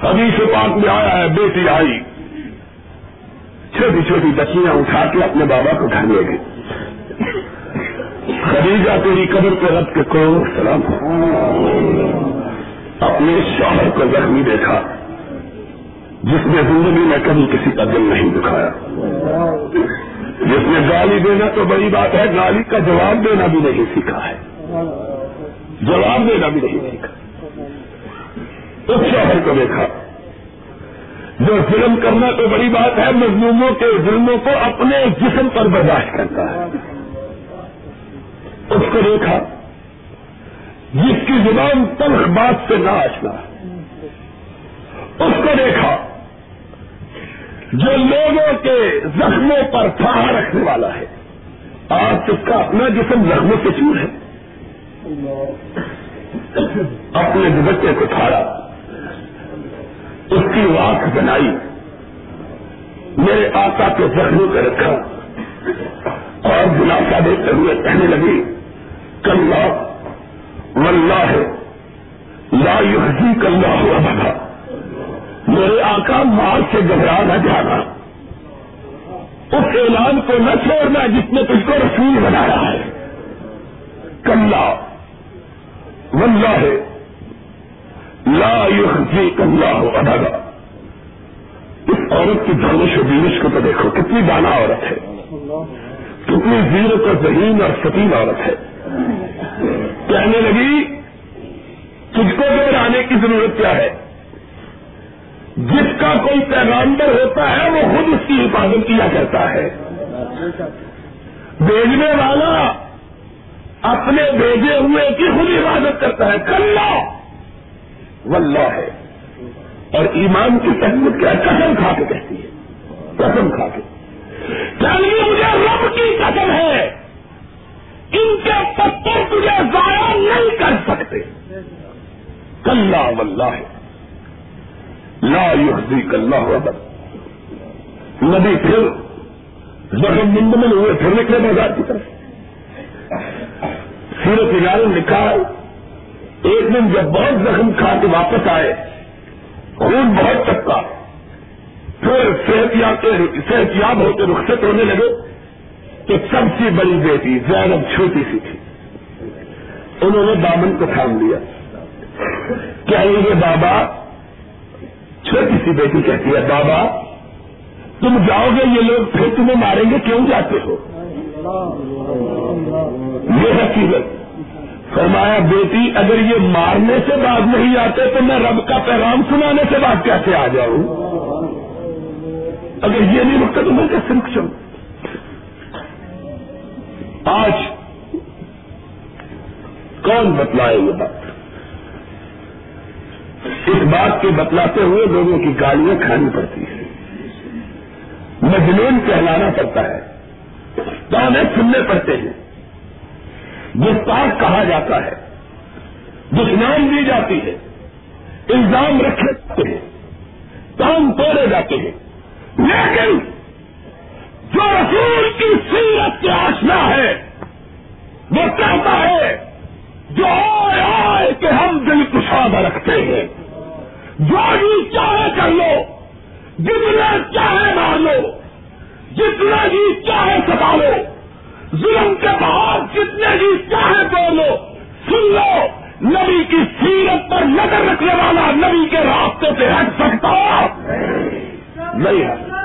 ابھی سے پاک میں آیا ہے، بیٹی آئی۔ چھوٹی چھوٹی بچیاں اٹھا کے اپنے بابا کو گھر لے گئی خدیجہ، تیری قبر پہ رب کے کو سلام۔ اپنے شوہر کو زخمی دیکھا۔ جس نے زندگی میں کبھی کسی کا دل نہیں دکھایا۔ گالی دینا تو بڑی بات ہے، گالی کا جواب دینا بھی نہیں سیکھا ہے۔ جواب دینا بھی نہیں سیکھا۔ اس شوہر کو دیکھا۔ جو ظلم کرنا تو بڑی بات ہے، مظلوموں کے ظلموں کو اپنے جسم پر برداشت کرتا ہے۔ اس کو دیکھا۔ جس کی زبان تلخ بات سے نہ آچنا اس کو دیکھا۔ جو لوگوں کے زخموں پر پھاڑ رکھنے والا ہے۔ آج اس کا اپنا جسم زخموں سے چور ہے۔ اپنے دوبچے کو پھاڑا۔ اس کی واک بنائی۔ میرے آقا کے زخموں پہ رکھا۔ اور دلاسا دیتے ہوئے کہنے لگی کل ولہ ہے لا یحزی کلّا ہوا بھگا میرے آقا مار سے گھبرا نہ جانا۔ اس اعلان کو نہ چھوڑنا جس نے تجھ کو رسول بنایا ہے۔ کلّا۔ ولہ ہے لا یحزی کلّا ہوا بھگا اس عورت کی دانش و بینش کو تو دیکھو، کتنی دانا عورت ہے۔ کتنی زیرت اور ذہین اور سکین عورت ہے۔ کہنے لگی، تجھ کو گھبرانے کی ضرورت کیا ہے؟ جس کا کوئی پیغامبر ہوتا ہے وہ خود اس کی حفاظت کیا کرتا ہے۔ بھیجنے والا اپنے بھیجے ہوئے کی خود حفاظت کرتا ہے۔ کلّا! واللہ ہے۔ اور ایمان کی تحمت کیا؟ قسم کھا کے کہتی ہے۔ قسم کھا کے۔ چلیے مجھے رب کی قسم ہے۔ ان کے پتھر تجھے ضائع نہیں کر سکتے۔ کلّا واللہ ہے۔ لا یحزی کلّا وبر نبی پھر زخم مندمل ہوئے، پھر نکلے بازار کی طرف. سیرت ادارے نکال ایک دن جب بہت زخم کھا کے واپس آئے، خون بہت چپکا، پھر صحت یاب ہوتے رخصت ہونے لگے کہ سب سے بڑی بیٹی زیادہ چھوٹی سی تھی۔ انہوں نے دامن کو تھام لیا۔ کیا یہ بابا چھوٹی سی بیٹی کہتی ہے بابا، تم جاؤ گے، یہ لوگ پھر تمہیں ماریں گے، کیوں جاتے ہو؟ یہ حقیقت۔ فرمایا، بیٹی، اگر یہ مارنے سے بعد نہیں آتے تو میں رب کا پیغام سنانے سے بعد کیسے آ جاؤں؟ اگر یہ نہیں رکتا تو میں کیسے رک چاہوں آج کون بتلائے یہ بات؟ اس بات کے بتلاتے ہوئے لوگوں کی گالیاں کھانی پڑتی ہیں۔ مجنون کہلانا پڑتا ہے۔ گانے سننے پڑتے ہیں۔ گفتاخ کہا جاتا ہے دشنام دی جاتی ہے، الزام رکھے جاتے ہیں کام توڑے جاتے ہیں۔ لیکن جو رسول کی سیرت کے آشنا ہے، وہ کہتا ہے، جو آئے آئے کہ ہم دل کشادہ رکھتے ہیں۔ جو بھی چاہے کر لو جتنا چاہے مار لو جتنا بھی چاہے ستا لو۔ ظلم کے بعد جتنے بھی چاہے بولو سن لو، نبی کی سیرت پر نظر رکھنے والا نبی کے راستے سے ہٹ سکتا۔ نہیں ہے۔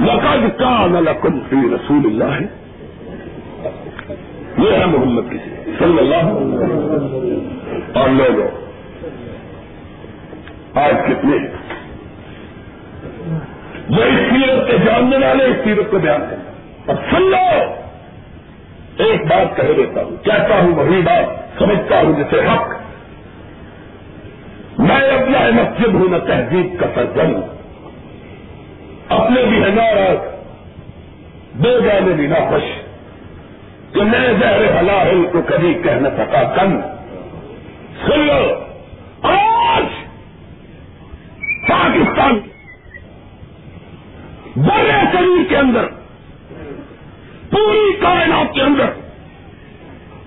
لقد کان لکم فی رسول اللہ یہ ہے محمد کی۔ صلی اللہ اور لوگوں۔ آج کتنے جو اس سیرت کے جاننے والے اس سیرت کو بیان کریں۔ اور سن لو۔ ایک بات کہہ دیتا ہوں، کہتا ہوں وہی بات، سمجھتا ہوں جسے حق۔ میں اپنا مسجد ہوں، نہ تہذیب کا سرجن اپنے بھی ہے ناراض دو جانے بھی نہ خوش۔ کہ میں زہر حلال کو کبھی کہہ نہ سکا، کن۔ سن لو آج پاکستان بڑے شریر کے اندر، پوری کائنات کے اندر،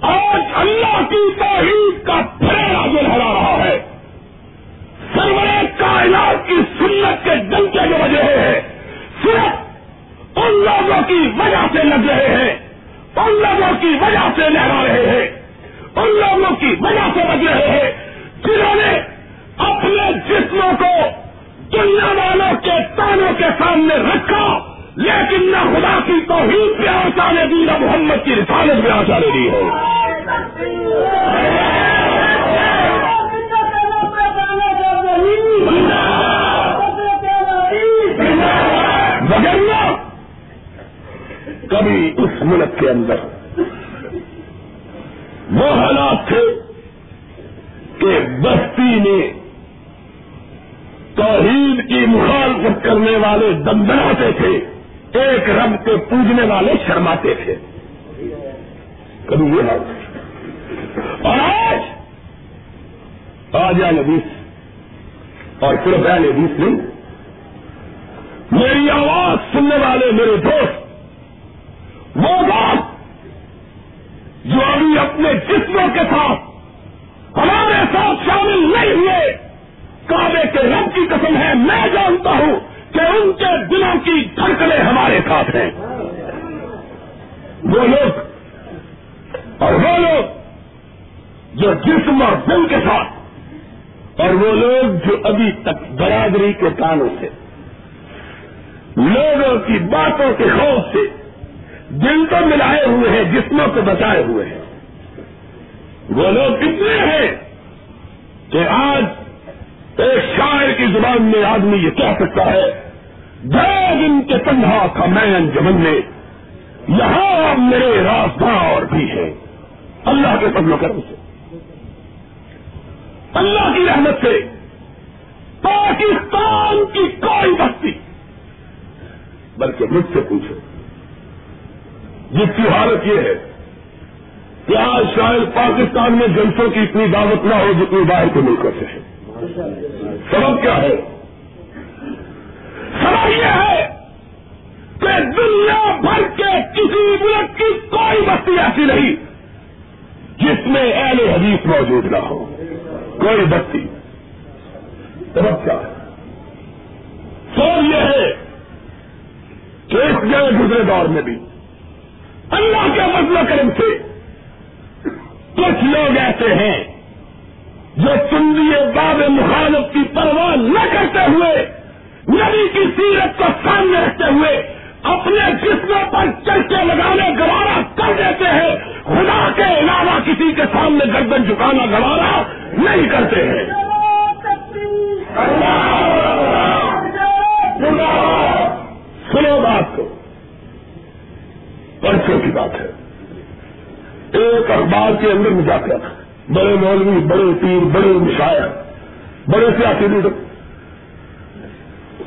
آج اللہ کی توحید کا پھیلا لہرا رہا ہے، سرور کائنات کی سنت کے دل کے جو وجہ ہے صرف ان لوگوں کی وجہ سے لگ رہے ہیں، ان لوگوں کی وجہ سے لہرا رہے ہیں۔ ان لوگوں کی وجہ سے بج رہے ہیں، جنہوں نے اپنے جسموں کو دنیا والوں کے تانوں کے سامنے رکھا، لیکن نہ خدا کی توحید پہ آسانے دی، نہ محمد کی رسالت پہ آسانے دی ہو وغیرہ کبھی اس ملک کے اندر وہ حالات تھے کہ بستی میں توحید کی مخالفت کرنے والے دمدراتے تھے، ایک رب کے پوجنے والے شرماتے تھے۔ کبھی یہ حال اور آج آج نبیس اور پھر بین نبیس نہیں میری آواز سننے والے میرے دوست، وہ بات جو ابھی اپنے جسموں کے ساتھ ہمارے ساتھ شامل نہیں ہوئے، کعبے کے رب کی قسم ہے، میں جانتا ہوں کہ ان کے دلوں کی دھڑکنے ہمارے ساتھ ہیں۔ وہ لوگ، اور وہ لوگ جو جسم اور دل کے ساتھ، اور وہ لوگ جو ابھی تک برادری کے کانوں سے، لوگوں کی باتوں کے خوف سے دل تو ملائے ہوئے ہیں، جسموں کو بچائے ہوئے ہیں۔ وہ لوگ کتنے ہیں کہ آج ایک شاعر کی زبان میں آدمی یہ کہہ سکتا ہے دو دن کے تنہا کا میں انجمن میں یہاں میرے راستہ اور بھی ہے اللہ کے فضل و کرم سے۔ اللہ کی رحمت سے پاکستان کی کوئی بستی۔ بلکہ مجھ سے پوچھو۔ جس کی حالت یہ ہے کہ آج شاید پاکستان میں جنسوں کی اتنی دعوت نہ ہو جتنی باہر کے ملکوں سے ہے۔ سبب کیا ہے؟ سبب یہ ہے کہ دنیا بھر کے کسی ملک کی کوئی بستی ایسی نہیں جس میں اہل حدیث موجود نہ ہو کوئی بستی۔ سبب کیا ہے؟ سوال یہ ہے کہ اس جگہ گزرے دور میں بھی اللہ کے مطلب کرم سے کچھ لوگ ایسے ہیں جو سندی باب مخالف کی پرواہ نہ کرتے ہوئے، نبی کی سیرت کو سامنے رکھتے ہوئے اپنے جسموں پر چرچے لگانے، گوارا کر دیتے ہیں۔ خدا کے علاوہ کسی کے سامنے گردن جھکانا گوارا نہیں کرتے ہیں۔ سنو بات کو۔ پرسوں کی بات ہے۔ ایک اخبار کے اندر مذاکرہ، بڑے مولوی، بڑے پیر، بڑے مشاعر، بڑے سیاسی لیڈر۔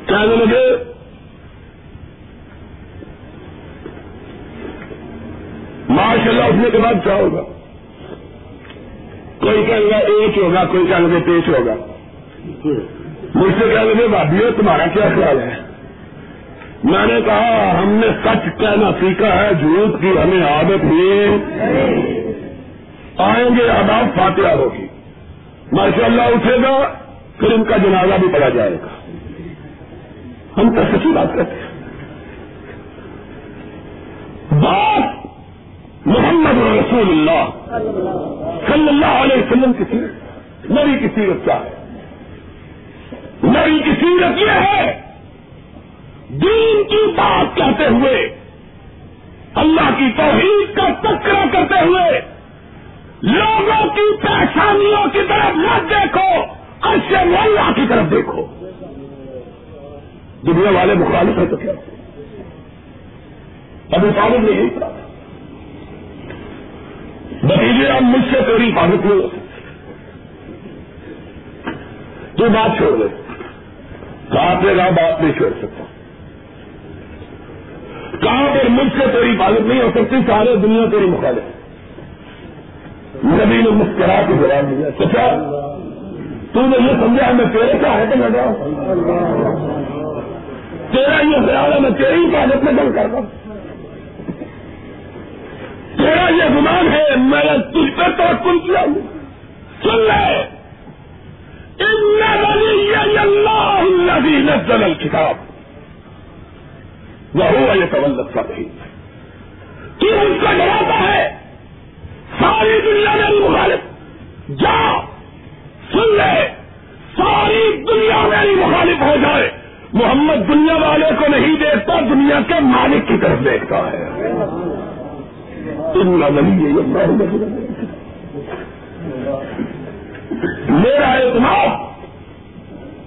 کہنے لگے ماشاء اللہ اٹھنے کے بعد کیا ہوگا؟ کوئی کہے گا ایک ہوگا، کوئی کہنے لگے پیش ہوگا۔ مجھ سے کہنے لگے بھابھی تمہارا کیا خیال ہے؟ میں نے کہا، ہم نے سچ کہنا سیکھا ہے، جھوٹ کی ہمیں عادت ہوئی آئیں گے، آداب فاتحہ ہوگی۔ ماشاء اللہ اٹھے گا، پھر ان کا جنازہ بھی پڑا جائے گا۔ ہم تو سچی بات کرتے ہیں۔ بات محمد رسول اللہ۔ صلی اللہ علیہ وسلم کی سیرت۔ نبی کی سیرت کیا ہے؟ نبی کی سیرت یہ ہے دین کی بات کہتے ہوئے، اللہ کی توحید کا تکرا کرتے ہوئے، لوگوں کی پریشانیوں کی طرف نہ دیکھو ایسے اللہ کی طرف دیکھو۔ دنیا والے مخالف ہیں تو کیا؟ ابھی طالب نے یہی کہا۔ بتیجے اب مجھ سے تیری حفاظت نہیں ہو سکتی۔ تو بات چھوڑ دے۔ کہاں پہ گا بات نہیں چھوڑ سکتا۔ کہاں پر مجھ سے تیری حفاظت نہیں ہو سکتی، سارے دنیا تیری مخالف۔ نبی نے مسکرا کے جواب دیا، سچا؟ تو نے یہ سمجھا، میں تیرے کا ہے تو میں تیرا یہ خیال ہے، میں تیری حفاظت میں دل کرتا ہوں۔ تیرا یہ گمان ہے، میں نے تجھ پہ تو کن کیا۔ ہوں سن لے۔ اللہ نزل الکتاب۔ وہ یہ تولت کا نہیں کیوں اس کا ڈراتا ہے۔ ساری دنیا میری مخالف۔ جا، سن لے۔ ساری دنیا میری مخالف ہو جائے۔ محمد دنیا والے کو نہیں دیکھتا، دنیا کے مالک کی طرف دیکھتا ہے۔ میرا اعتماد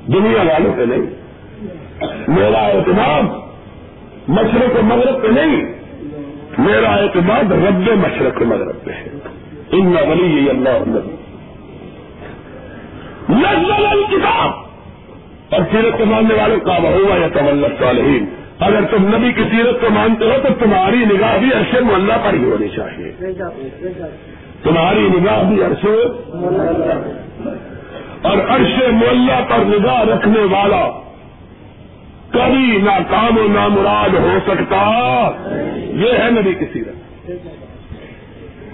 دنیا والوں پہ نہیں۔ میرا اعتماد مشرق و مغرب پہ نہیں۔ میرا اعتماد رب مشرق و مغرب پہ ہے۔ ان ولی یہ اللہ نزل کتاب اور سیرت کو ماننے والے کا ہوا یا طول صالحین اگر تم نبی کی سیرت کو مانتے ہو تو تمہاری نگاہ بھی عرش ملا پر ہی ہونی چاہیے۔ تمہاری نگاہ بھی عرش اور عرش ملا پر نگاہ رکھنے والا کبھی نہ کام و نہ مراد ہو سکتا۔ یہ ہے نبی کی سیرت۔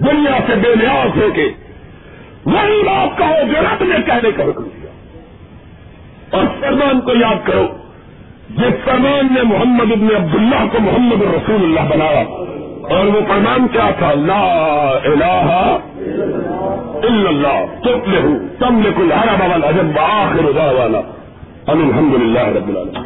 دنیا سے بے نیاز ہو کے وہی بات کہو جو رب نے کہنے کا حکم دیا۔ اور فرمان کو یاد کرو، جس فرمان نے محمد ابن عبداللہ کو محمد رسول اللہ بنایا، اور وہ فرمان کیا تھا؟ لا الہ الا اللہ تم لے ہوں تم نے کل ہرا بابا اجب باخر والا الحمد للہ رب العالمین۔